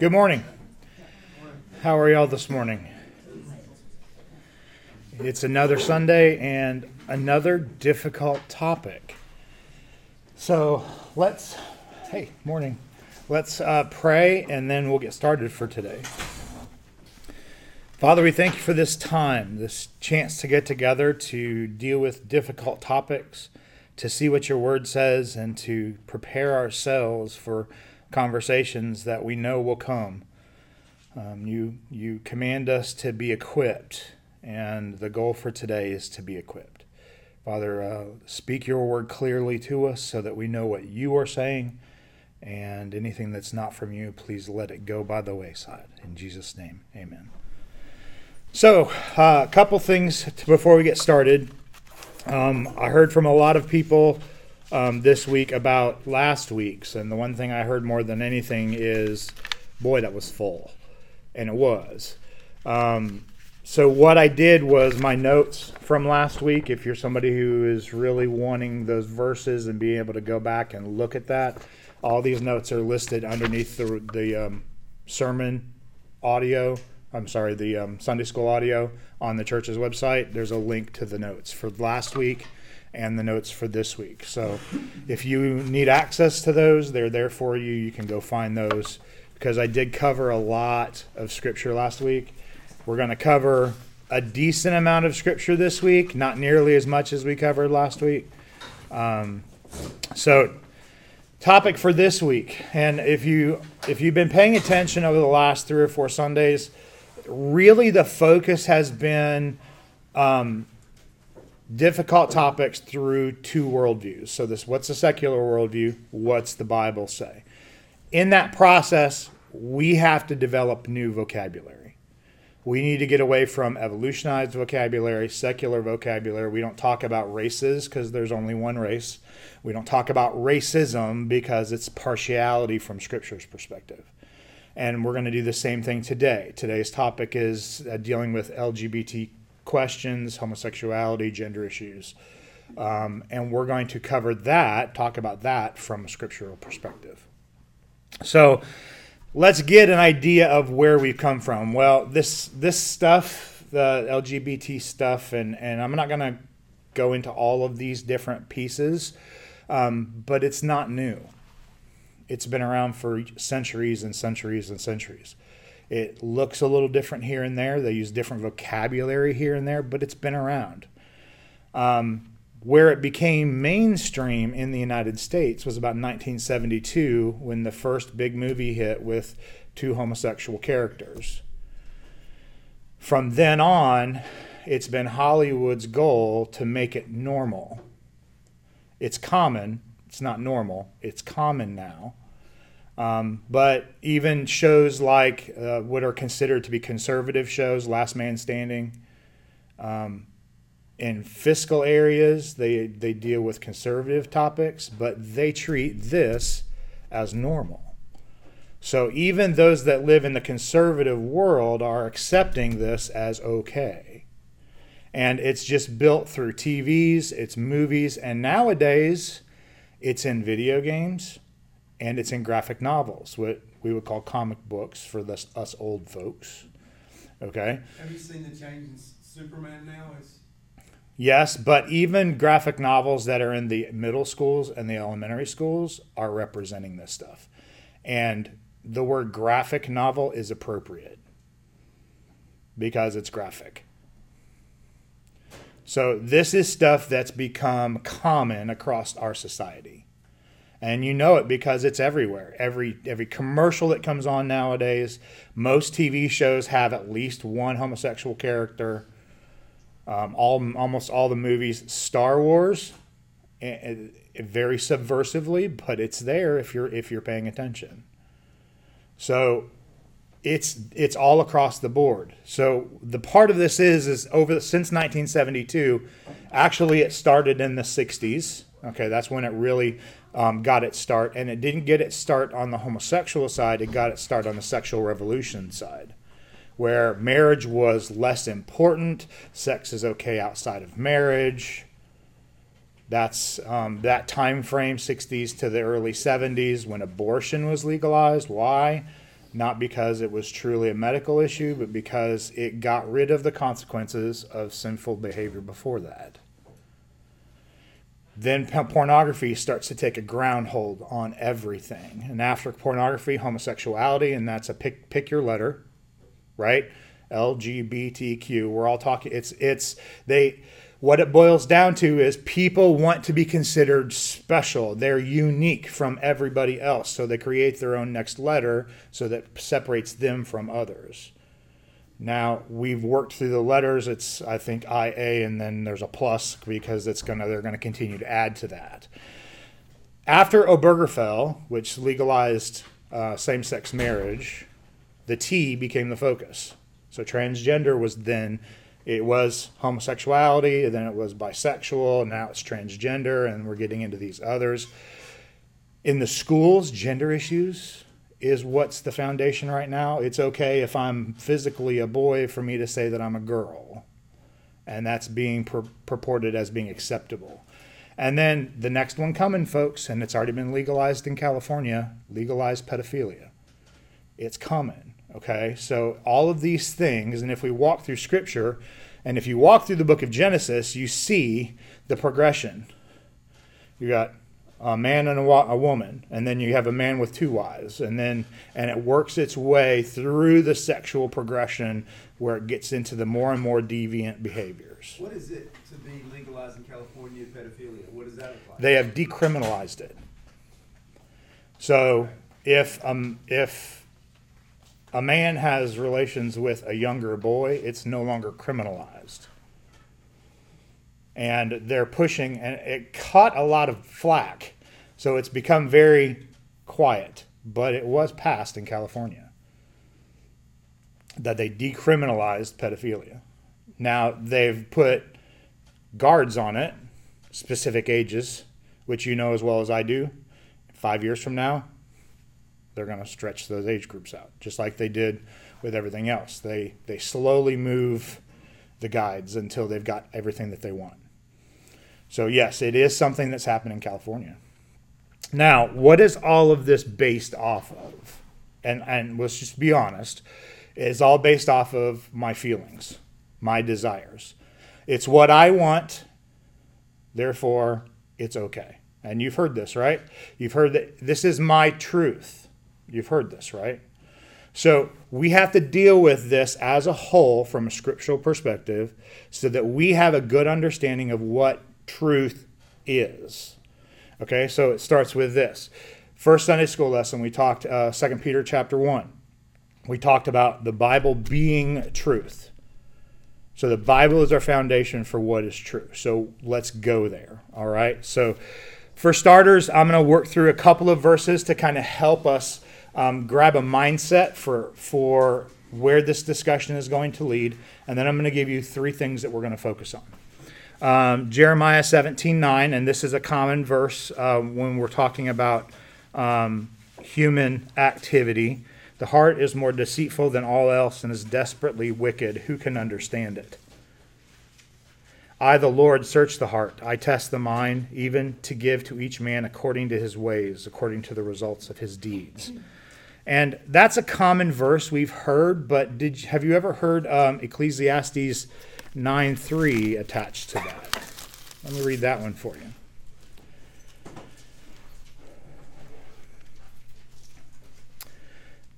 Good morning. How are y'all this morning? It's another Sunday and another difficult topic. So let's, hey, morning. Let's uh, pray and then we'll get started for today. Father, we thank you for this time, this chance to get together to deal with difficult topics, to see what your word says, and to prepare ourselves for conversations that we know will come. Um, you, you command us to be equipped, and the goal for today is to be equipped. Father, uh, speak your word clearly to us so that we know what you are saying, and anything that's not from you, please let it go by the wayside. In Jesus' name, amen. So, uh, a couple things before we get started. Um, I heard from a lot of people um, this week about last week's, and the one thing I heard more than anything is, boy, that was full, and it was. Um, so what I did was my notes from last week. If you're somebody who is really wanting those verses and being able to go back and look at that, all these notes are listed underneath the the um, sermon audio. I'm sorry, the um, Sunday school audio on the church's website. There's a link to the notes for last week and the notes for this week. So if you need access to those, they're there for you. You can go find those because I did cover a lot of scripture last week. We're going to cover a decent amount of scripture this week, not nearly as much as we covered last week. Um, so topic for this week and if you if you've been paying attention over the last three or four sundays really the focus has been um, difficult topics through two worldviews. So this what's the secular worldview? What's the Bible say? In that process, we have to develop new vocabulary. We need to get away from evolutionized vocabulary, secular vocabulary. We don't talk about races because there's only one race. We don't talk about racism because it's partiality from Scripture's perspective. And we're going to do the same thing today. Today's topic is uh, dealing with LGBT questions, homosexuality, gender issues. Um, and we're going to cover that, talk about that from a scriptural perspective. So let's get an idea of where we've come from. Well, this this stuff, the LGBT stuff, and, and I'm not going to go into all of these different pieces, um, but it's not new. It's been around for centuries and centuries and centuries. It looks a little different here and there. They use different vocabulary here and there, but it's been around. Um, where it became mainstream in the United States was about 1972 when the first big movie hit with two homosexual characters. From then on, it's been Hollywood's goal to make it normal. It's common, it's not normal, it's common now. Um, but even shows like uh, what are considered to be conservative shows, Last Man Standing, um, in fiscal areas, they, they deal with conservative topics, but they treat this as normal. So even those that live in the conservative world are accepting this as okay. And it's just built through TVs, it's movies, and nowadays it's in video games and it's in graphic novels, what we would call comic books for this, us old folks. Okay. Have you seen the change in Superman now? It's Yes, but even graphic novels that are in the middle schools and the elementary schools are representing this stuff. And the word graphic novel is appropriate because it's graphic. So, this is stuff that's become common across our society and you know it because it's everywhere. Every every commercial that comes on nowadays, most TV shows have at least one homosexual character. Um, all almost all the movies, Star Wars, and, and very subversively, but it's there if you're if you're paying attention. So it's it's all across the board. So the part of this is is over since 1972. Actually, it started in the 60s. Okay, that's when it really um, got its start, and it didn't get its start on the homosexual side. It got its start on the sexual revolution side, where marriage was less important. Sex is okay outside of marriage. That's um, that time frame, 60s to the early 70s, when abortion was legalized. Why? not because it was truly a medical issue, but because it got rid of the consequences of sinful behavior before that. Then pornography starts to take a ground hold on everything. And after pornography, homosexuality, and that's a pick, pick your letter, right? LGBTQ. We're all talking, it's, it's, they, what it boils down to is people want to be considered special. They're unique from everybody else. So they create their own next letter so that separates them from others. Now we've worked through the letters. It's I think IA and then there's a plus because it's gonna they're gonna continue to add to that. After Obergefell, which legalized uh, same-sex marriage, the T became the focus. So transgender was then it was homosexuality, then it was bisexual, now it's transgender, and we're getting into these others. In the schools, gender issues is what's the foundation right now. It's okay if I'm physically a boy for me to say that I'm a girl, and that's being pur- purported as being acceptable. And then the next one coming, folks, and it's already been legalized in California legalized pedophilia. It's coming. Okay, so all of these things, and if we walk through Scripture, and if you walk through the book of Genesis, you see the progression. You got a man and a, a, woman, and then you have a man with two wives, and then and it works its way through the sexual progression where it gets into the more and more deviant behaviors. What is it to be legalized in California pedophilia? What does that look like? They have decriminalized it. So if um if a man has relations with a younger boy, it's no longer criminalized. And they're pushing, and it caught a lot of flack. So it's become very quiet, but it was passed in California that they decriminalized pedophilia. Now they've put guards on it, specific ages, which you know as well as I do. Five years from now, they're going to stretch those age groups out, just like they did with everything else. They they slowly move the guides until they've got everything that they want. So yes, it is something that's happened in California. Now, what is all of this based off of? And and let's just be honest, it's all based off of my feelings, my desires. It's what I want, therefore it's okay. And you've heard this, right? You've heard that this is my truth. You've heard this, right? So we have to deal with this as a whole from a scriptural perspective so that we have a good understanding of what truth is. Okay, so it starts with this. First Sunday school lesson, we talked uh, 2 Peter chapter 1. We talked about the Bible being truth. So the Bible is our foundation for what is true. So let's go there. All right. So for starters, I'm going to work through a couple of verses to kind of help us um, grab a mindset for for where this discussion is going to lead, and then I'm going to give you three things that we're going to focus on. Um, Jeremiah 17 9, and this is a common verse uh, when we're talking about um, human activity. The heart is more deceitful than all else and is desperately wicked. Who can understand it? I, the Lord, search the heart. I test the mind, even to give to each man according to his ways, according to the results of his deeds. And that's a common verse we've heard, but did have you ever heard um, Ecclesiastes 9 3 attached to that? Let me read that one for you.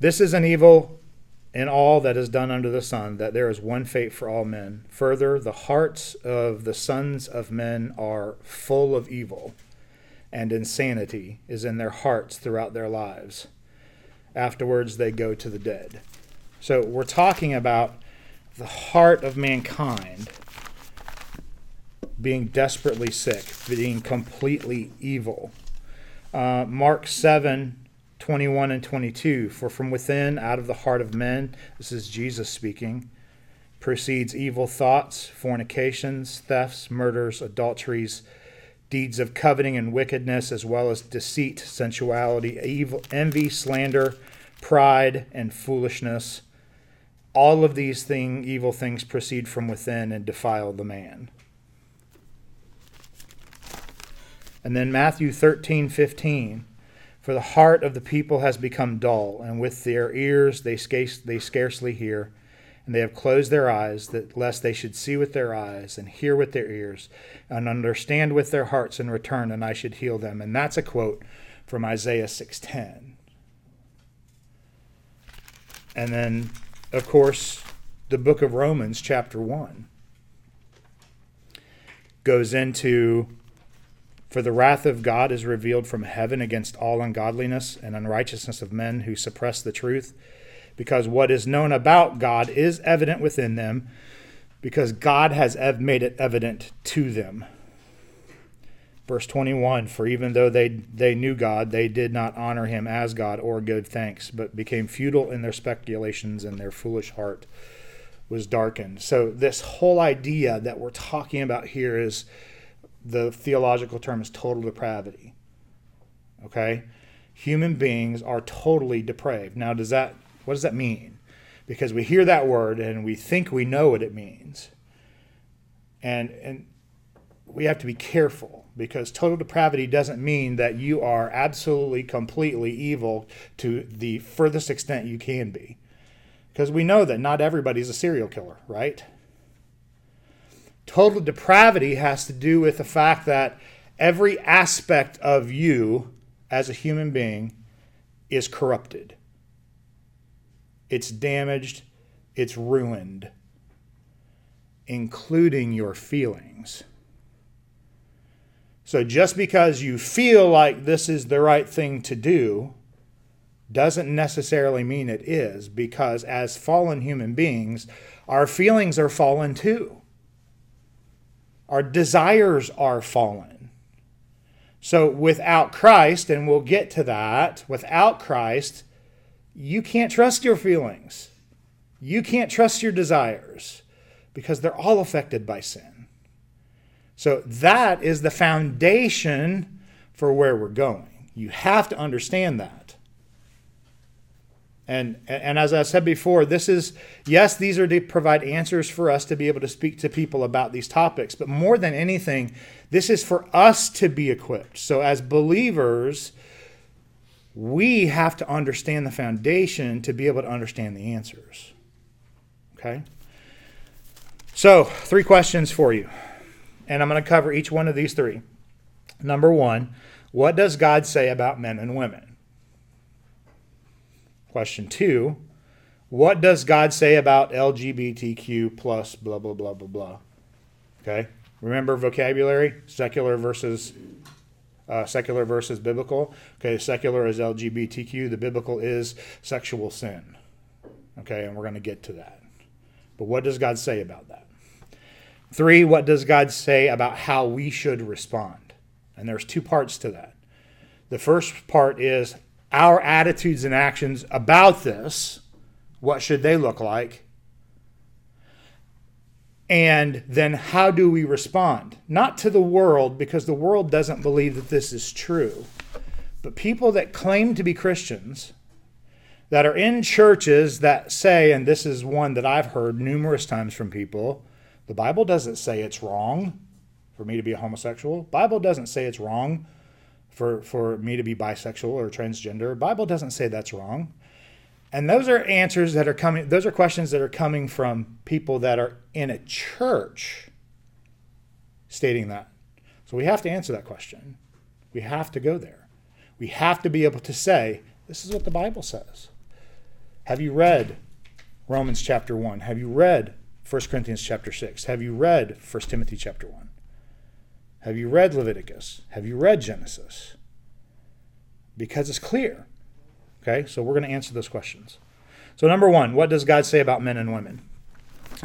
This is an evil in all that is done under the sun, that there is one fate for all men. Further, the hearts of the sons of men are full of evil, and insanity is in their hearts throughout their lives afterwards they go to the dead. So we're talking about the heart of mankind being desperately sick, being completely evil. Uh, Mark 7 21 and 22 For from within, out of the heart of men, this is Jesus speaking, proceeds evil thoughts, fornications, thefts, murders, adulteries, deeds of coveting and wickedness, as well as deceit, sensuality, evil, envy, slander, pride, and foolishness. All of these thing, evil things proceed from within and defile the man. And then Matthew 13:15 For the heart of the people has become dull, and with their ears they, scarce, they scarcely hear, and they have closed their eyes, that lest they should see with their eyes, and hear with their ears, and understand with their hearts, and return, and I should heal them. And that's a quote from Isaiah 6:10. And then, of course, the book of Romans, chapter 1, goes into For the wrath of God is revealed from heaven against all ungodliness and unrighteousness of men who suppress the truth, because what is known about God is evident within them, because God has made it evident to them. Verse 21 For even though they, they knew God, they did not honor him as God or give thanks, but became futile in their speculations, and their foolish heart was darkened. So, this whole idea that we're talking about here is the theological term is total depravity. Okay? Human beings are totally depraved. Now, does that, what does that mean? Because we hear that word and we think we know what it means. And, and we have to be careful because total depravity doesn't mean that you are absolutely, completely evil to the furthest extent you can be. Because we know that not everybody's a serial killer, right? Total depravity has to do with the fact that every aspect of you as a human being is corrupted. It's damaged, it's ruined, including your feelings. So just because you feel like this is the right thing to do doesn't necessarily mean it is, because as fallen human beings, our feelings are fallen too. Our desires are fallen. So without Christ, and we'll get to that, without Christ, you can't trust your feelings. You can't trust your desires because they're all affected by sin. So that is the foundation for where we're going. You have to understand that. And, and as I said before, this is, yes, these are to provide answers for us to be able to speak to people about these topics. But more than anything, this is for us to be equipped. So as believers, we have to understand the foundation to be able to understand the answers. Okay? So, three questions for you. And I'm going to cover each one of these three. Number one, what does God say about men and women? Question two What does God say about LGBTQ plus blah, blah, blah, blah, blah? Okay. Remember vocabulary secular versus uh, secular versus biblical. Okay, secular is LGBTQ, the biblical is sexual sin. Okay, and we're going to get to that. But what does God say about that? Three, what does God say about how we should respond? And there's two parts to that. The first part is our attitudes and actions about this, what should they look like? And then how do we respond? Not to the world, because the world doesn't believe that this is true, but people that claim to be Christians, that are in churches that say, and this is one that I've heard numerous times from people, the Bible doesn't say it's wrong for me to be a homosexual. Bible doesn't say it's wrong for, for me to be bisexual or transgender. Bible doesn't say that's wrong. And those are answers that are coming, those are questions that are coming from people that are in a church stating that. So we have to answer that question. We have to go there. We have to be able to say, this is what the Bible says. Have you read Romans chapter 1? Have you read 1 Corinthians chapter 6? Have you read 1 Timothy chapter 1? Have you read Leviticus? Have you read Genesis? Because it's clear. Okay, so we're going to answer those questions. So, number one, what does God say about men and women?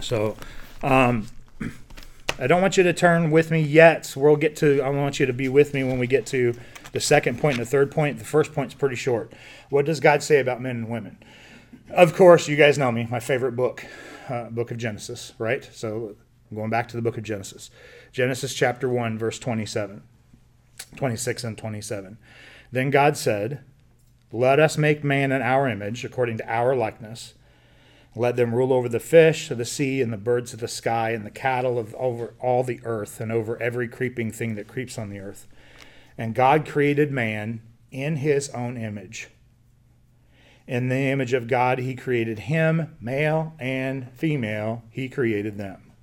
So, um, I don't want you to turn with me yet. We'll get to, I want you to be with me when we get to the second point and the third point. The first point's pretty short. What does God say about men and women? Of course, you guys know me, my favorite book, uh, book of Genesis, right? So, I'm going back to the book of Genesis. Genesis chapter 1, verse 27, 26 and 27. Then God said, Let us make man in our image, according to our likeness. Let them rule over the fish of the sea and the birds of the sky and the cattle of over all the earth and over every creeping thing that creeps on the earth. And God created man in his own image. In the image of God, he created him, male and female, he created them.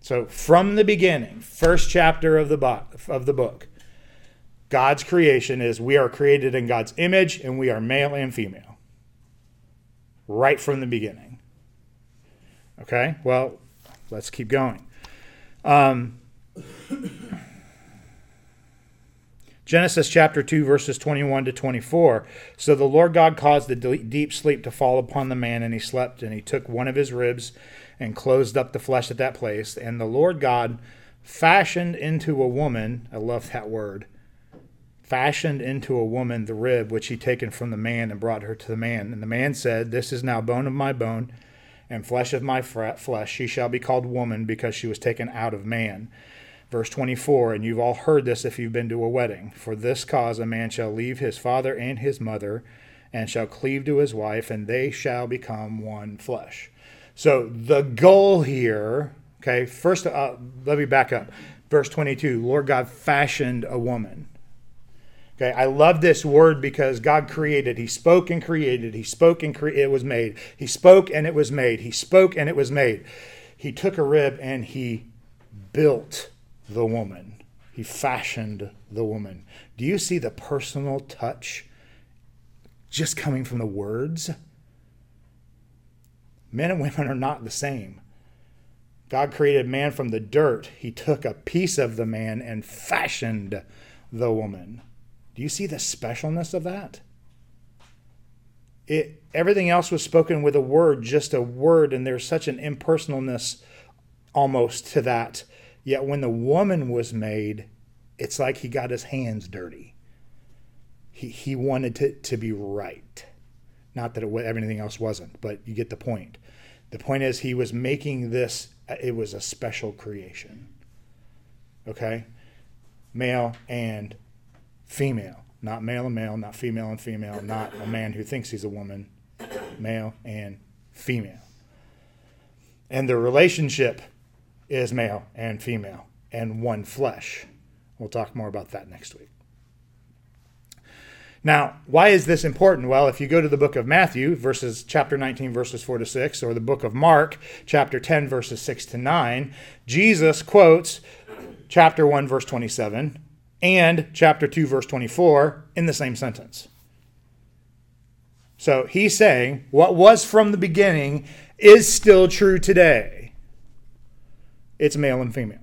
So, from the beginning, first chapter of the, book, of the book, God's creation is we are created in God's image and we are male and female. Right from the beginning. Okay, well, let's keep going. Um, Genesis chapter 2, verses 21 to 24. So the Lord God caused the deep sleep to fall upon the man, and he slept, and he took one of his ribs and closed up the flesh at that place. And the Lord God fashioned into a woman, I love that word, fashioned into a woman the rib which he taken from the man and brought her to the man. And the man said, This is now bone of my bone and flesh of my flesh. She shall be called woman because she was taken out of man. Verse 24, and you've all heard this if you've been to a wedding. For this cause a man shall leave his father and his mother, and shall cleave to his wife, and they shall become one flesh. So the goal here, okay, first, uh, let me back up. Verse 22 Lord God fashioned a woman. Okay, I love this word because God created. He spoke and created. He spoke and cre- it was made. He spoke and it was made. He spoke and it was made. He took a rib and he built the woman. He fashioned the woman. Do you see the personal touch just coming from the words? Men and women are not the same. God created man from the dirt. He took a piece of the man and fashioned the woman. Do you see the specialness of that? It, everything else was spoken with a word, just a word, and there's such an impersonalness almost to that Yet when the woman was made, it's like he got his hands dirty. He, he wanted it to, to be right. Not that it, everything else wasn't, but you get the point. The point is, he was making this, uh, it was a special creation. Okay? Male and female. Not male and male, not female and female, not a man who thinks he's a woman. Male and female. And the relationship is male and female and one flesh. We'll talk more about that next week. Now, why is this important? Well, if you go to the book of Matthew, verses chapter 19, verses 4 to 6, or the book of Mark, chapter 10, verses 6 to 9, Jesus quotes chapter 1, verse 27, and chapter 2, verse 24 in the same sentence. So he's saying what was from the beginning is still true today it's male and female.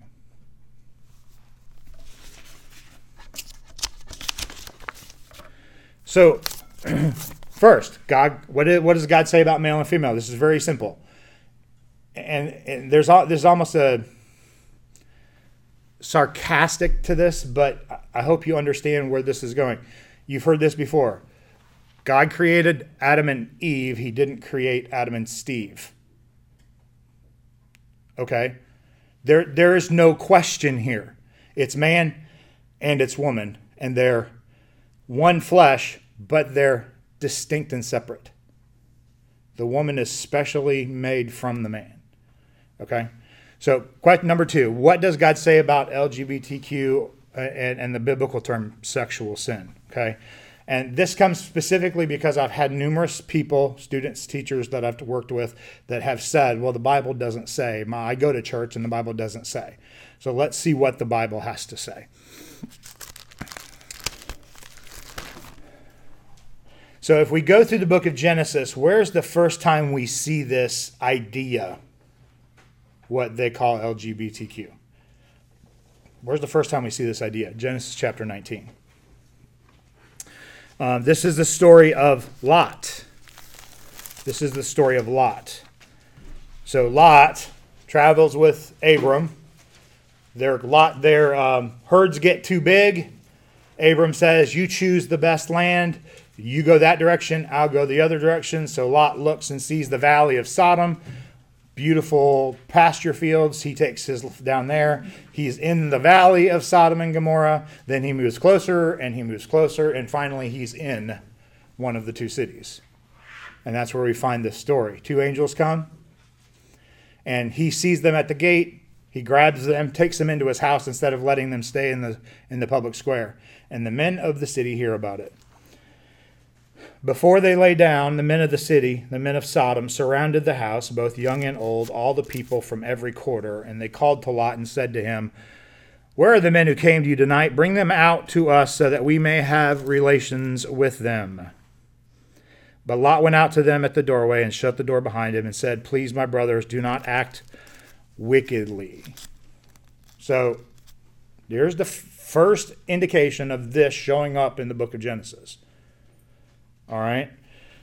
So, first, God, what, does God say about male and female? This is very simple, and, and there's there's almost a sarcastic to this, but I hope you understand where this is going. You've heard this before. God created Adam and Eve. He didn't create Adam and Steve. Okay? There, there is no question here. It's man and it's woman, and they're one flesh, but they're distinct and separate. The woman is specially made from the man. Okay? So, question number two What does God say about LGBTQ uh, and, and the biblical term sexual sin? Okay? And this comes specifically because I've had numerous people, students, teachers that I've worked with that have said, well, the Bible doesn't say. I go to church and the Bible doesn't say. So let's see what the Bible has to say. So if we go through the book of Genesis, where's the first time we see this idea, what they call LGBTQ? Where's the first time we see this idea? Genesis chapter 19. Um, this is the story of Lot. This is the story of Lot. So Lot travels with Abram. Their lot, their um, herds get too big. Abram says, "You choose the best land. You go that direction. I'll go the other direction." So Lot looks and sees the valley of Sodom beautiful pasture fields. He takes his down there. He's in the valley of Sodom and Gomorrah. Then he moves closer and he moves closer. And finally, he's in one of the two cities. And that's where we find this story. Two angels come, and he sees them at the gate. He grabs them, takes them into his house instead of letting them stay in the in the public square. And the men of the city hear about it. Before they lay down, the men of the city, the men of Sodom, surrounded the house, both young and old, all the people from every quarter, and they called to Lot and said to him, Where are the men who came to you tonight? Bring them out to us so that we may have relations with them. But Lot went out to them at the doorway and shut the door behind him and said, Please, my brothers, do not act wickedly. So there's the first indication of this showing up in the book of Genesis. All right.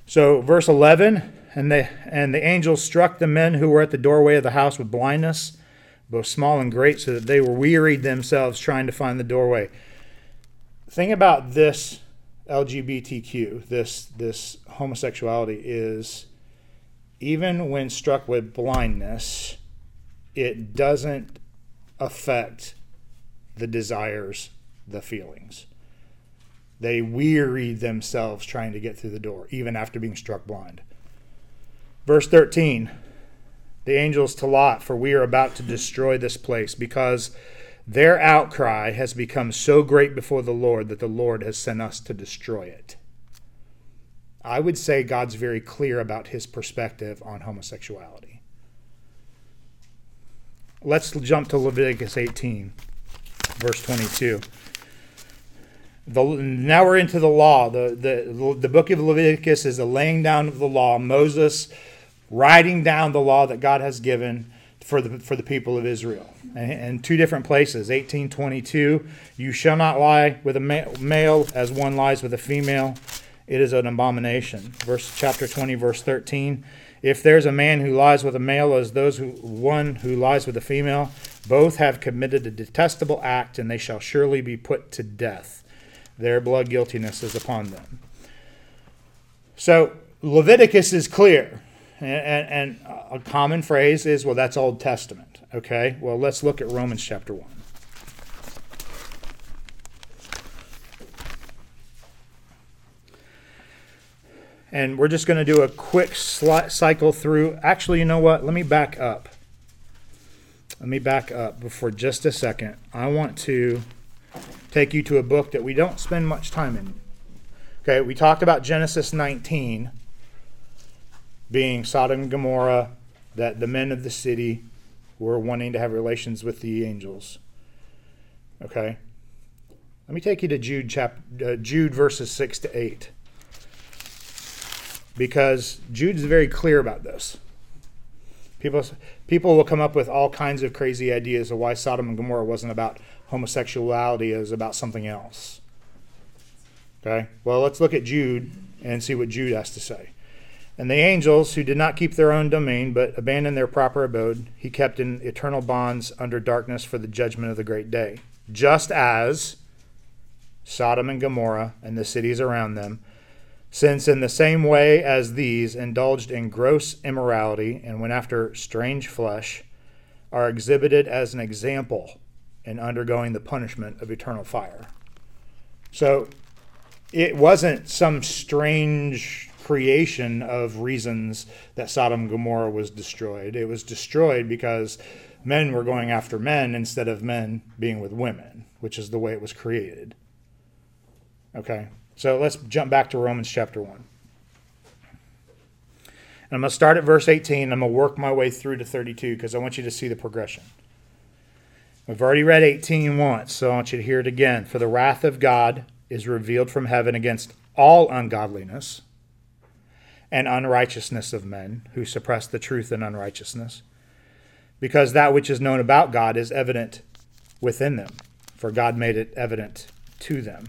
So verse 11, and the and the angels struck the men who were at the doorway of the house with blindness, both small and great, so that they were wearied themselves trying to find the doorway. Thing about this LGBTQ, this this homosexuality is even when struck with blindness, it doesn't affect the desires, the feelings. They wearied themselves trying to get through the door, even after being struck blind. Verse 13 The angels to Lot, for we are about to destroy this place, because their outcry has become so great before the Lord that the Lord has sent us to destroy it. I would say God's very clear about his perspective on homosexuality. Let's jump to Leviticus 18, verse 22 the, now we're into the law. The, the, the book of Leviticus is the laying down of the law. Moses writing down the law that God has given for the, for the people of Israel. And two different places. 1822, you shall not lie with a male as one lies with a female. It is an abomination. Verse chapter 20, verse 13. If there's a man who lies with a male as those who one who lies with a female, both have committed a detestable act, and they shall surely be put to death their blood guiltiness is upon them. So Leviticus is clear. And, and, a common phrase is, well, that's Old Testament. Okay? Well, let's look at Romans chapter 1. And we're just going to do a quick cycle through. Actually, you know what? Let me back up. Let me back up for just a second. I want to take you to a book that we don't spend much time in. Okay, we talked about Genesis 19 being Sodom and Gomorrah, that the men of the city were wanting to have relations with the angels. Okay? Let me take you to Jude chap uh, Jude verses 6 to 8. Because Jude's very clear about this. People people will come up with all kinds of crazy ideas of why Sodom and Gomorrah wasn't about homosexuality is about something else. Okay? Well, let's look at Jude and see what Jude has to say. And the angels who did not keep their own domain, but abandoned their proper abode, he kept in eternal bonds under darkness for the judgment of the great day. Just as Sodom and Gomorrah and the cities around them, since in the same way as these indulged in gross immorality and went after strange flesh, are exhibited as an example in undergoing the punishment of eternal fire. So it wasn't some strange creation of reasons that Sodom and Gomorrah was destroyed. It was destroyed because men were going after men instead of men being with women, which is the way it was created. Okay, so let's jump back to Romans chapter 1. And I'm going to start at verse 18. I'm going to work my way through to 32 because I want you to see the progression. We've already read 18 once, so I want you to hear it again. For the wrath of God is revealed from heaven against all ungodliness and unrighteousness of men who suppress the truth in unrighteousness, because that which is known about God is evident within them, for God made it evident to them.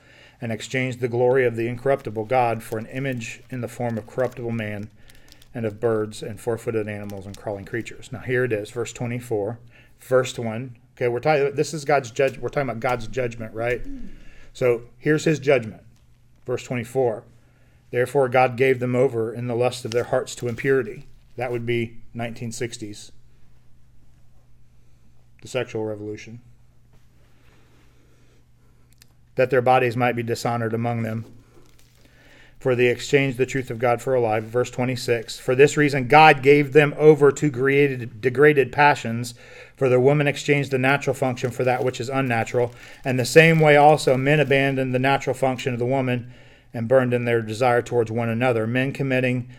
and exchanged the glory of the incorruptible God for an image in the form of corruptible man and of birds and four footed animals and crawling creatures. Now, here it is, verse 24. First one. Okay, we're talking, this is God's judge. We're talking about God's judgment, right? So here's his judgment. Verse 24. Therefore, God gave them over in the lust of their hearts to impurity. That would be 1960s, the sexual revolution. That their bodies might be dishonored among them for they exchanged the truth of God for a lie. Verse 26 For this reason, God gave them over to created, degraded passions, for the woman exchanged the natural function for that which is unnatural. And the same way also, men abandoned the natural function of the woman and burned in their desire towards one another, men committing.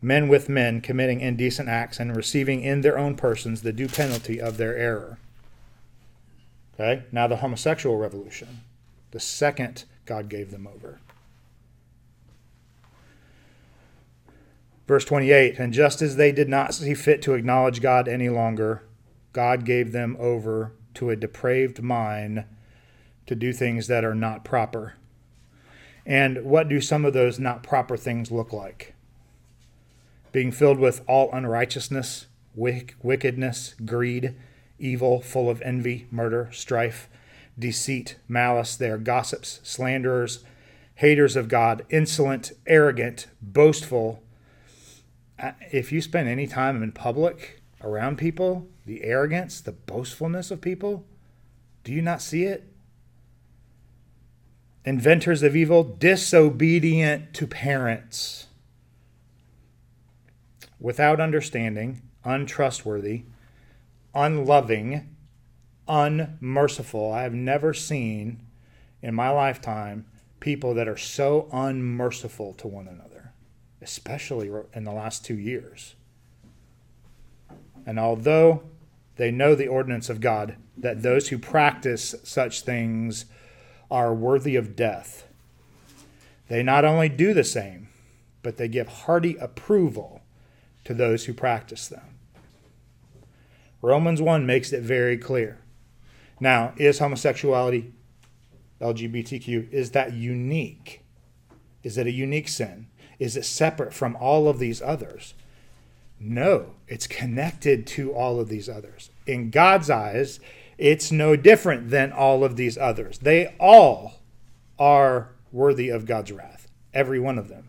Men with men committing indecent acts and receiving in their own persons the due penalty of their error. Okay, now the homosexual revolution. The second God gave them over. Verse 28 And just as they did not see fit to acknowledge God any longer, God gave them over to a depraved mind to do things that are not proper. And what do some of those not proper things look like? Being filled with all unrighteousness, wickedness, greed, evil, full of envy, murder, strife, deceit, malice. They are gossips, slanderers, haters of God, insolent, arrogant, boastful uh, if you spend any time in public around people, the arrogance, the boastfulness of people, do you not see it? Inventors of evil, disobedient to parents, without understanding, untrustworthy, unloving, unmerciful. I have never seen in my lifetime people that are so unmerciful to one another especially in the last two years. And although they know the ordinance of God, that those who practice such things are worthy of death, they not only do the same, but they give hearty approval to those who practice them. Romans 1 makes it very clear. Now, is homosexuality, LGBTQ, is that unique? Is it a unique sin? Is it separate from all of these others? No, it's connected to all of these others. In God's eyes, it's no different than all of these others. They all are worthy of God's wrath, every one of them.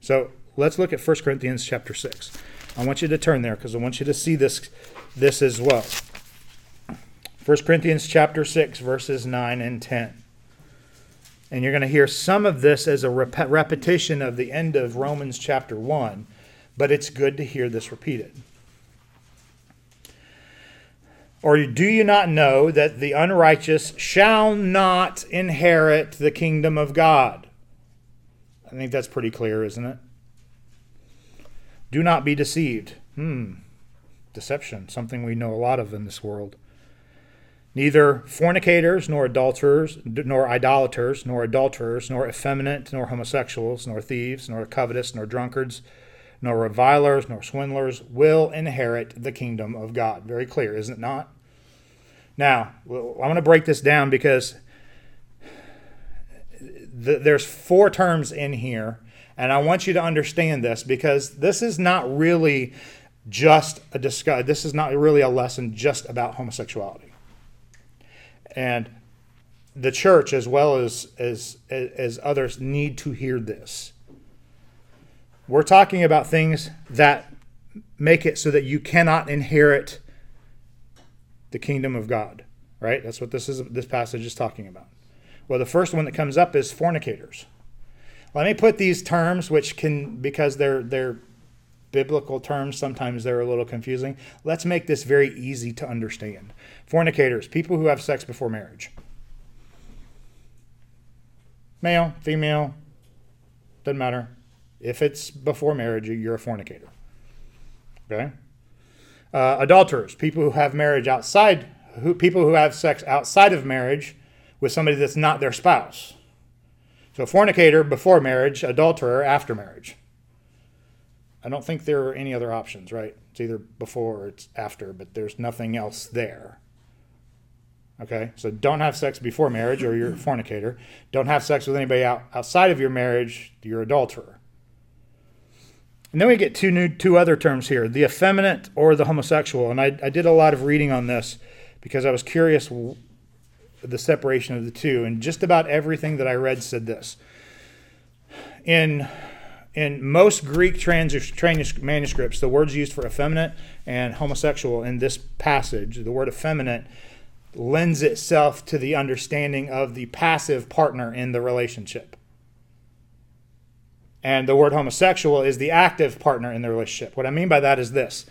So let's look at 1 Corinthians chapter 6. I want you to turn there because I want you to see this, this as well. 1 Corinthians chapter 6, verses 9 and 10. And you're going to hear some of this as a rep- repetition of the end of Romans chapter 1, but it's good to hear this repeated. Or do you not know that the unrighteous shall not inherit the kingdom of God? I think that's pretty clear, isn't it? Do not be deceived. Hmm. Deception, something we know a lot of in this world. Neither fornicators, nor adulterers, nor idolaters, nor adulterers, nor effeminate, nor homosexuals, nor thieves, nor covetous, nor drunkards, nor revilers, nor swindlers will inherit the kingdom of God. Very clear, isn't it not? Now, I'm going to break this down because there's four terms in here, and I want you to understand this because this is not really just a discuss. This is not really a lesson just about homosexuality and the church as well as as as others need to hear this. We're talking about things that make it so that you cannot inherit the kingdom of god right? That's what this is this passage is talking about. Well the first one that comes up is fornicators. Let me put these terms which can because they're they're biblical terms sometimes they're a little confusing. Let's make this very easy to understand Fornicators, people who have sex before marriage. Male, female, doesn't matter. If it's before marriage, you're a fornicator. Okay? Uh, adulterers, people who have marriage outside, who, people who have sex outside of marriage with somebody that's not their spouse. So, fornicator before marriage, adulterer after marriage. I don't think there are any other options, right? It's either before or it's after, but there's nothing else there. Okay, so don't have sex before marriage or you're a fornicator. Don't have sex with anybody out, outside of your marriage, you're adulterer. And then we get two new two other terms here: the effeminate or the homosexual. And I, I did a lot of reading on this because I was curious the separation of the two. And just about everything that I read said this. In in most Greek trans- trans- manuscripts, the words used for effeminate and homosexual in this passage, the word effeminate, lends itself to the understanding of the passive partner in the relationship. And the word homosexual is the active partner in the relationship. What I mean by that is this.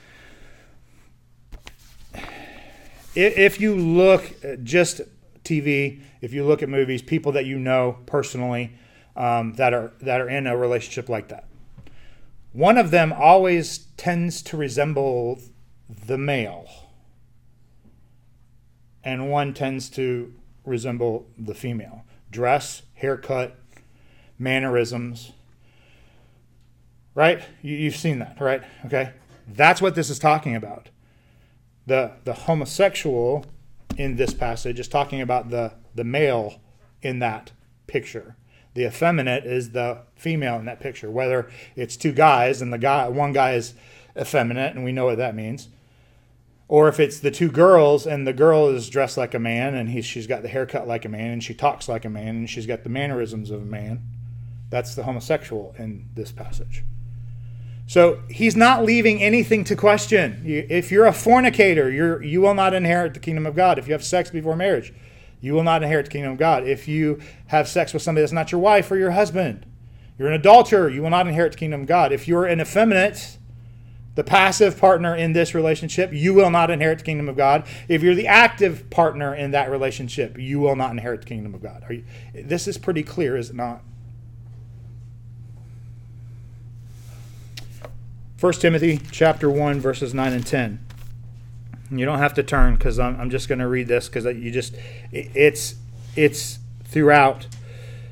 If you look just TV, if you look at movies, people that you know personally um, that are that are in a relationship like that, one of them always tends to resemble the male, and one tends to resemble the female. Dress, haircut, mannerisms. Right? You, you've seen that, right? Okay. That's what this is talking about. The the homosexual in this passage is talking about the, the male in that picture. The effeminate is the female in that picture, whether it's two guys and the guy one guy is effeminate and we know what that means. Or if it's the two girls and the girl is dressed like a man and he, she's got the haircut like a man and she talks like a man and she's got the mannerisms of a man. That's the homosexual in this passage. So he's not leaving anything to question. If you're a fornicator, you're, you will not inherit the kingdom of God. If you have sex before marriage, you will not inherit the kingdom of God. If you have sex with somebody that's not your wife or your husband, you're an adulterer, you will not inherit the kingdom of God. If you're an effeminate, the passive partner in this relationship, you will not inherit the kingdom of God. If you're the active partner in that relationship, you will not inherit the kingdom of God. You, this is pretty clear, is it not? 1 Timothy chapter 1 verses 9 and 10. You don't have to turn because I'm, I'm just going to read this because you just it's it's throughout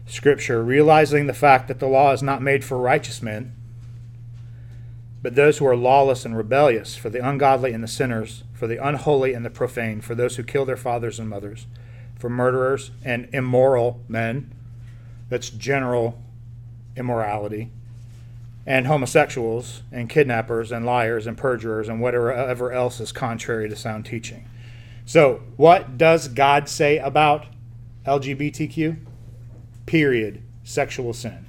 Scripture, realizing the fact that the law is not made for righteous men, but those who are lawless and rebellious, for the ungodly and the sinners, for the unholy and the profane, for those who kill their fathers and mothers, for murderers and immoral men. That's general immorality and homosexuals and kidnappers and liars and perjurers and whatever else is contrary to sound teaching. So, what does God say about LGBTQ? Period. Sexual sin.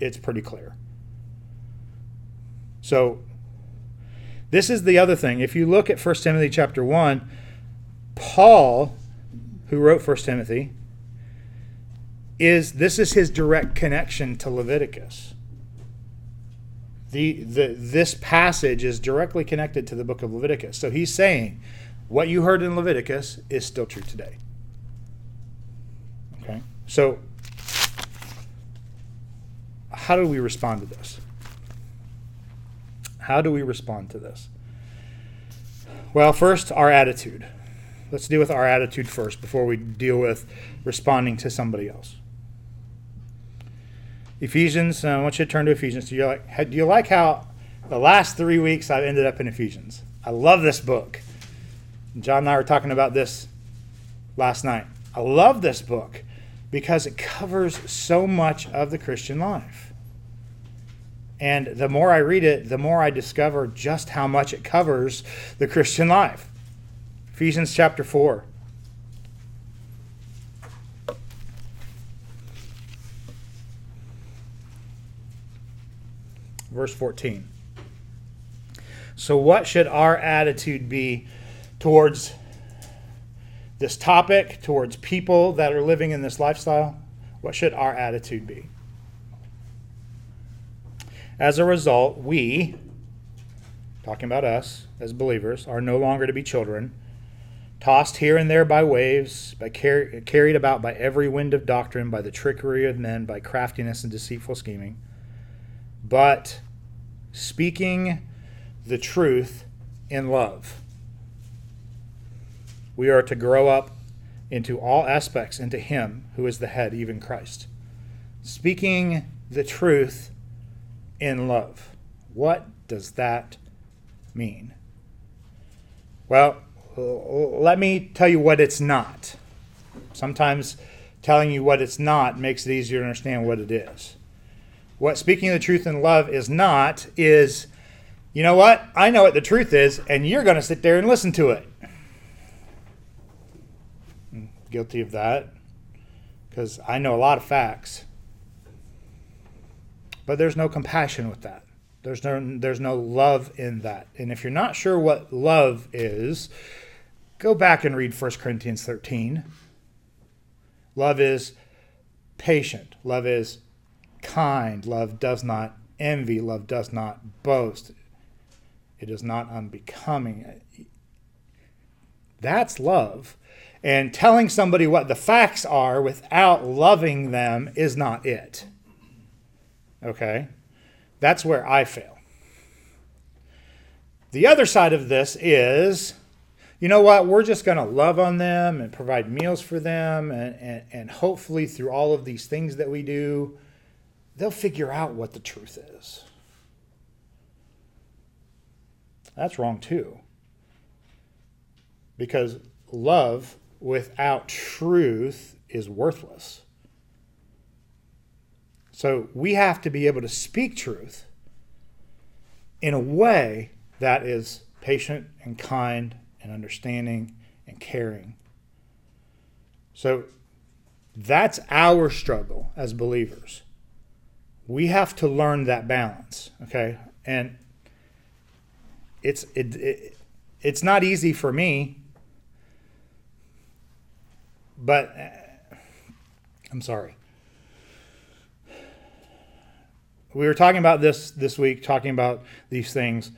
It's pretty clear. So, this is the other thing. If you look at 1 Timothy chapter 1, Paul, who wrote 1 Timothy, is this is his direct connection to Leviticus the, the, this passage is directly connected to the book of Leviticus. So he's saying what you heard in Leviticus is still true today. Okay? So, how do we respond to this? How do we respond to this? Well, first, our attitude. Let's deal with our attitude first before we deal with responding to somebody else. Ephesians. Uh, I want you to turn to Ephesians. Do you like? Do you like how the last three weeks I've ended up in Ephesians? I love this book. John and I were talking about this last night. I love this book because it covers so much of the Christian life. And the more I read it, the more I discover just how much it covers the Christian life. Ephesians chapter 4. verse 14. So, what should our attitude be towards this topic, towards people that are living in this lifestyle? What should our attitude be? As a result, we, talking about us as believers, are no longer to be children, tossed here and there by waves, by car- carried about by every wind of doctrine, by the trickery of men, by craftiness and deceitful scheming but speaking the truth in love. We are to grow up into all aspects into Him who is the head, even Christ. Speaking the truth in love. What does that mean? Well, let me tell you what it's not. Sometimes telling you what it's not makes it easier to understand what it is What speaking the truth in love is not is, you know what? I know what the truth is, and you're going to sit there and listen to it. I'm guilty of that because I know a lot of facts. But there's no compassion with that. There's no there's no love in that. And if you're not sure what love is, go back and read 1 Corinthians 13. Love is patient. Love is kind. Love does not envy. Love does not boast. It is not unbecoming. That's love. And telling somebody what the facts are without loving them is not it. Okay? That's where I fail. The other side of this is you know what? We're just going to love on them and provide meals for them. And, and, and hopefully, through all of these things that we do, they'll figure out what the truth is. That's wrong too. Because love without truth is worthless. So we have to be able to speak truth in a way that is patient and kind and understanding and caring. So that's our struggle as believers. We have to learn that balance, okay? And it's it, it it's not easy for me, but I'm sorry. We were talking about this this week, talking about these things,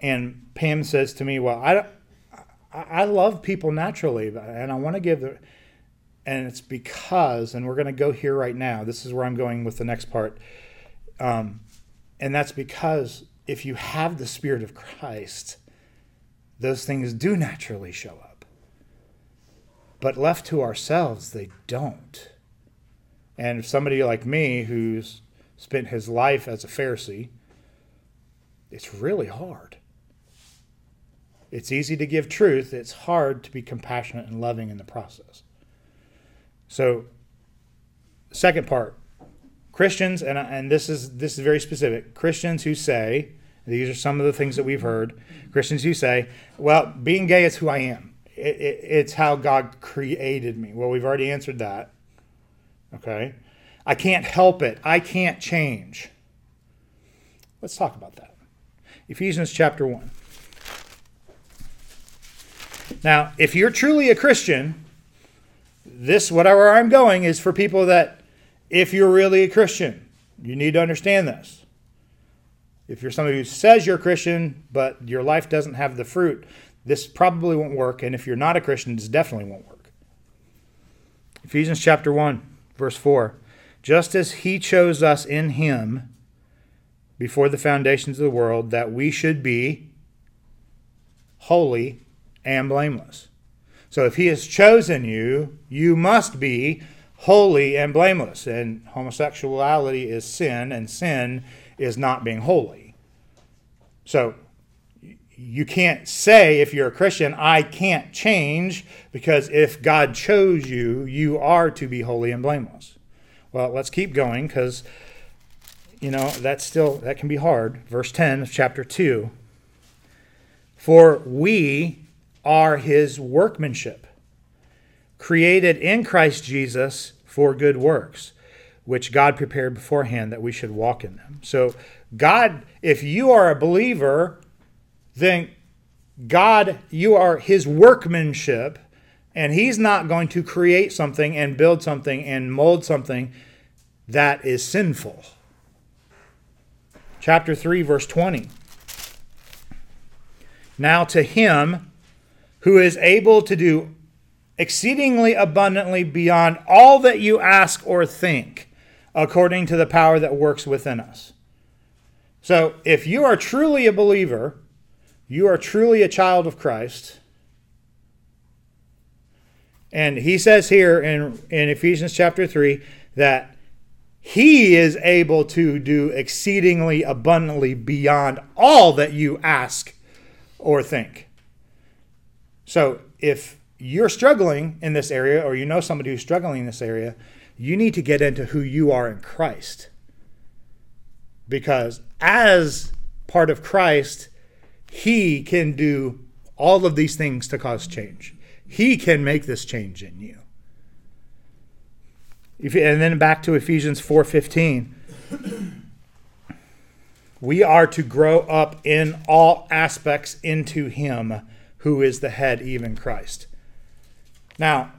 and Pam says to me, "Well, I I love people naturally, and I want to give the." And it's because, and we're going to go here right now. This is where I'm going with the next part, um, and that's because if you have the Spirit of Christ, those things do naturally show up. But left to ourselves, they don't. And if somebody like me who's spent his life as a Pharisee, it's really hard it's easy to give truth, it's hard to be compassionate and loving in the process. So, second part Christians, and, and this, is, this is very specific Christians who say, these are some of the things that we've heard. Christians who say, well, being gay is who I am. It, it, it's how God created me. Well, we've already answered that. Okay. I can't help it. I can't change. Let's talk about that. Ephesians chapter 1. Now, if you're truly a Christian, this, whatever I'm going, is for people that, if you're really a Christian, you need to understand this. If you're somebody who says you're a Christian, but your life doesn't have the fruit, this probably won't work. And if you're not a Christian, this definitely won't work. Ephesians chapter 1, verse 4. Just as he chose us in him before the foundations of the world, that we should be holy and blameless. So if he has chosen you, you must be holy and blameless. And homosexuality is sin, and sin is not being holy. So you can't say, if you're a Christian, I can't change, because if God chose you, you are to be holy and blameless. Well, let's keep going because, you know, that's still, that can be hard. Verse 10 of chapter 2. For we are his workmanship, created in Christ Jesus for good works, which God prepared beforehand that we should walk in them. So, God, if you are a believer, then God, you are his workmanship, and he's not going to create something and build something and mold something that is sinful. Chapter 3, verse 20. Now to him who is able to do exceedingly abundantly beyond all that you ask or think, according to the power that works within us. So, if you are truly a believer, you are truly a child of Christ. And he says here in, in Ephesians chapter 3 that he is able to do exceedingly abundantly beyond all that you ask or think. So if you're struggling in this area, or you know somebody who's struggling in this area, you need to get into who you are in Christ. Because as part of Christ, he can do all of these things to cause change. He can make this change in you. And then back to Ephesians 4:15. We are to grow up in all aspects into him who is the head, even Christ. Now,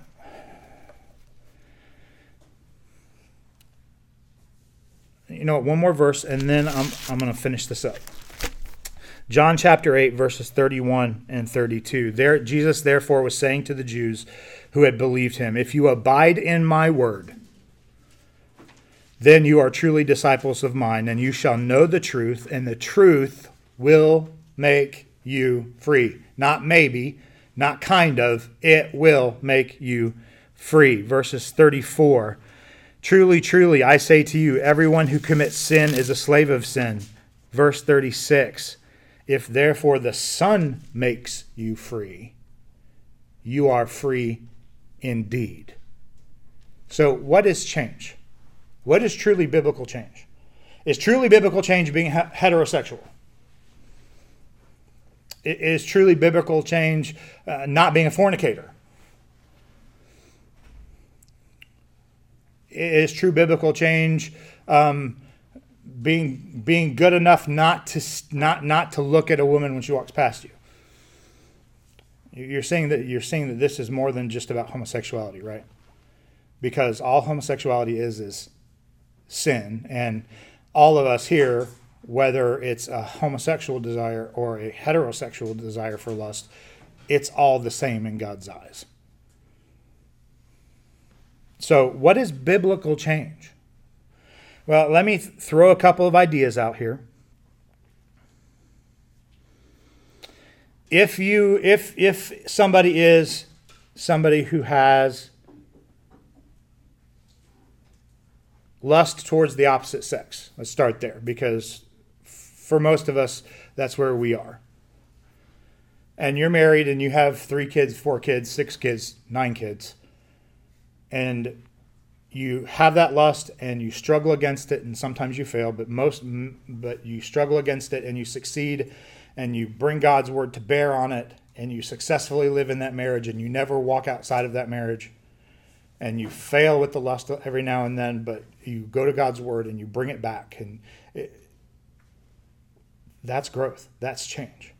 you know, one more verse, and then I'm, I'm going to finish this up. John chapter 8, verses 31 and 32. There, Jesus therefore was saying to the Jews who had believed him, If you abide in my word, then you are truly disciples of mine, and you shall know the truth, and the truth will make you free. Not maybe, not kind of, it will make you free. Verses 34 Truly, truly, I say to you, everyone who commits sin is a slave of sin. Verse 36 If therefore the Son makes you free, you are free indeed. So, what is change? What is truly biblical change? Is truly biblical change being heterosexual? Is truly biblical change uh, not being a fornicator? Is true biblical change um, being being good enough not to not not to look at a woman when she walks past you? You're saying that you're saying that this is more than just about homosexuality, right? Because all homosexuality is is sin. And all of us here, whether it's a homosexual desire or a heterosexual desire for lust, it's all the same in God's eyes. So, what is biblical change? Well, let me th- throw a couple of ideas out here. If you if if somebody is somebody who has lust towards the opposite sex. Let's start there because for most of us, that's where we are. And you're married and you have three kids, four kids, six kids, nine kids. And you have that lust and you struggle against it and sometimes you fail but most but you struggle against it and you succeed and you bring God's word to bear on it and you successfully live in that marriage and you never walk outside of that marriage and you fail with the lust every now and then, but you go to God's word and you bring it back, and it, that's growth. That's change.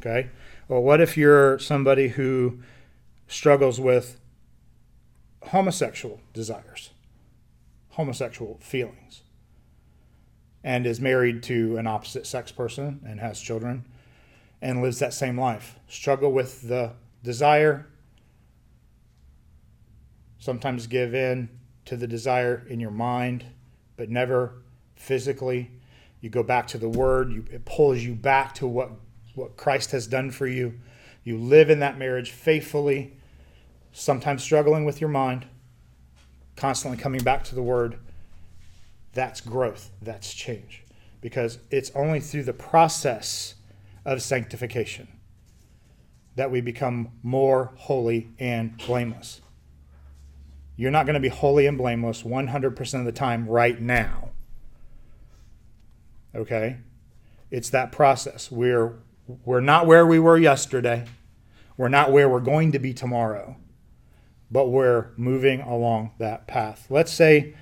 Okay? Well, what if you're somebody who struggles with homosexual desires, homosexual feelings, and is married to an opposite sex person and has children and lives that same life? Struggle with the desire sometimes give in to the desire in your mind, but never physically. You go back to the Word, you, it pulls you back to what, what Christ has done for you. You live in that marriage faithfully, sometimes struggling with your mind, constantly coming back to the Word. That's growth, that's change. Because it's only through the process of sanctification that we become more holy and blameless. You're not going to be holy and blameless 100% of the time right now. Okay? It's that process. We're we're not where we were yesterday. We're not where we're going to be tomorrow. But we're moving along that path. Let's say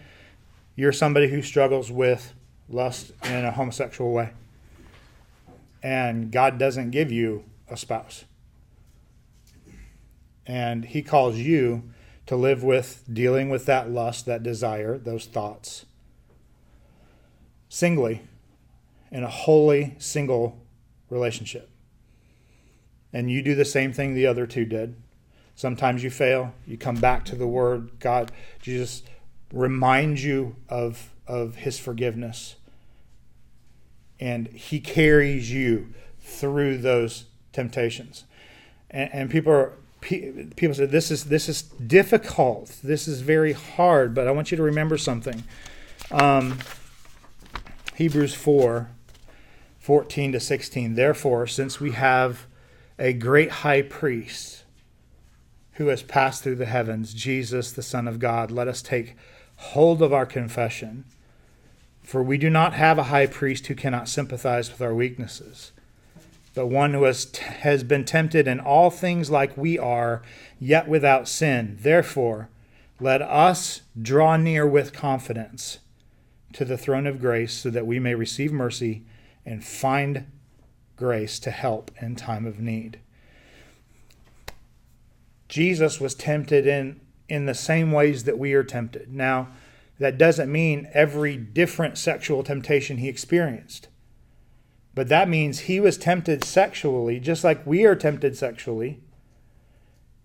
you're somebody who struggles with lust in a homosexual way. And God doesn't give you a spouse. And he calls you to live with dealing with that lust, that desire, those thoughts singly in a holy, single relationship. And you do the same thing the other two did. Sometimes you fail, you come back to the Word. God, Jesus reminds you of, of His forgiveness. And He carries you through those temptations. And, and people are people say this is this is difficult this is very hard but i want you to remember something um, hebrews 4 14 to 16 therefore since we have a great high priest who has passed through the heavens jesus the son of god let us take hold of our confession For we do not have a high priest who cannot sympathize with our weaknesses, but one who has, has been tempted in all things like we are, yet without sin. Therefore, let us draw near with confidence to the throne of grace so that we may receive mercy and find grace to help in time of need. Jesus was tempted in, in the same ways that we are tempted. Now, that doesn't mean every different sexual temptation he experienced. But that means he was tempted sexually, just like we are tempted sexually.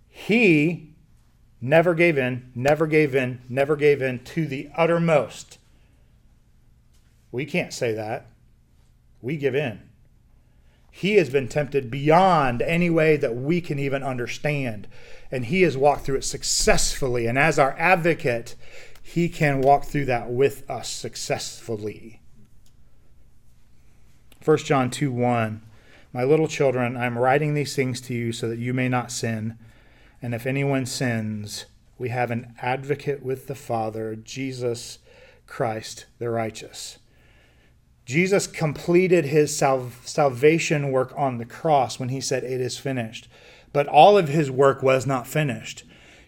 He never gave in, never gave in, never gave in to the uttermost. We can't say that. We give in. He has been tempted beyond any way that we can even understand. And he has walked through it successfully. And as our advocate, he can walk through that with us successfully. 1 John 2 1. My little children, I am writing these things to you so that you may not sin. And if anyone sins, we have an advocate with the Father, Jesus Christ the righteous. Jesus completed his sal- salvation work on the cross when he said, It is finished. But all of his work was not finished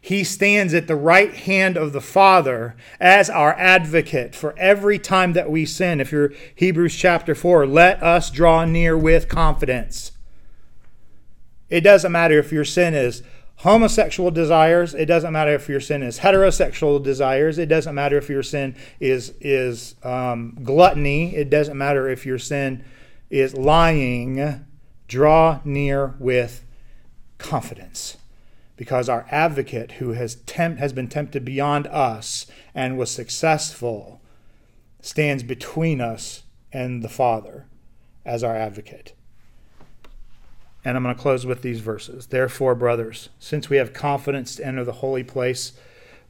he stands at the right hand of the Father as our advocate for every time that we sin. If you're Hebrews chapter 4, let us draw near with confidence. It doesn't matter if your sin is homosexual desires, it doesn't matter if your sin is heterosexual desires, it doesn't matter if your sin is is um, gluttony, it doesn't matter if your sin is lying. Draw near with confidence because our advocate who has, tempt, has been tempted beyond us and was successful stands between us and the Father as our advocate. And I'm going to close with these verses. Therefore, brothers, since we have confidence to enter the holy place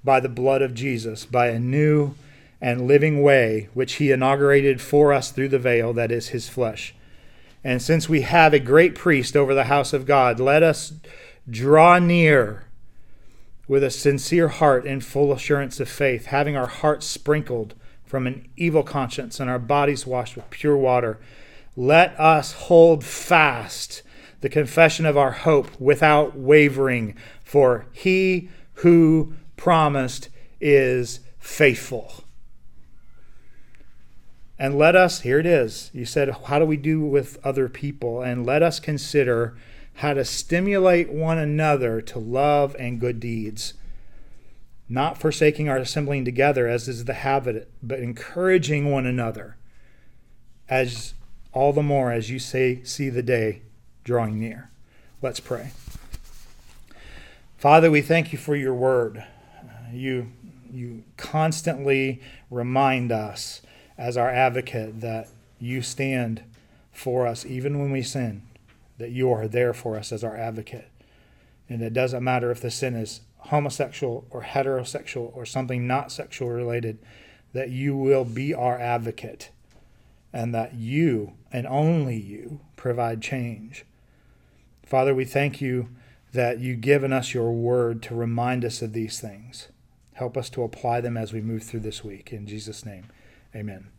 by the blood of Jesus, by a new and living way which he inaugurated for us through the veil, that is his flesh. And since we have a great priest over the house of God, let us draw near with a sincere heart and full assurance of faith, having our hearts sprinkled from an evil conscience and our bodies washed with pure water. Let us hold fast the confession of our hope without wavering, for he who promised is faithful. And let us, here it is. You said, How do we do with other people? And let us consider how to stimulate one another to love and good deeds, not forsaking our assembling together as is the habit, but encouraging one another, as all the more as you say see the day drawing near. Let's pray. Father, we thank you for your word. Uh, you you constantly remind us as our advocate that you stand for us even when we sin that you are there for us as our advocate. And it doesn't matter if the sin is homosexual or heterosexual or something not sexual related, that you will be our advocate and that you and only you provide change. Father, we thank you that you've given us your word to remind us of these things. Help us to apply them as we move through this week. In Jesus' name, amen.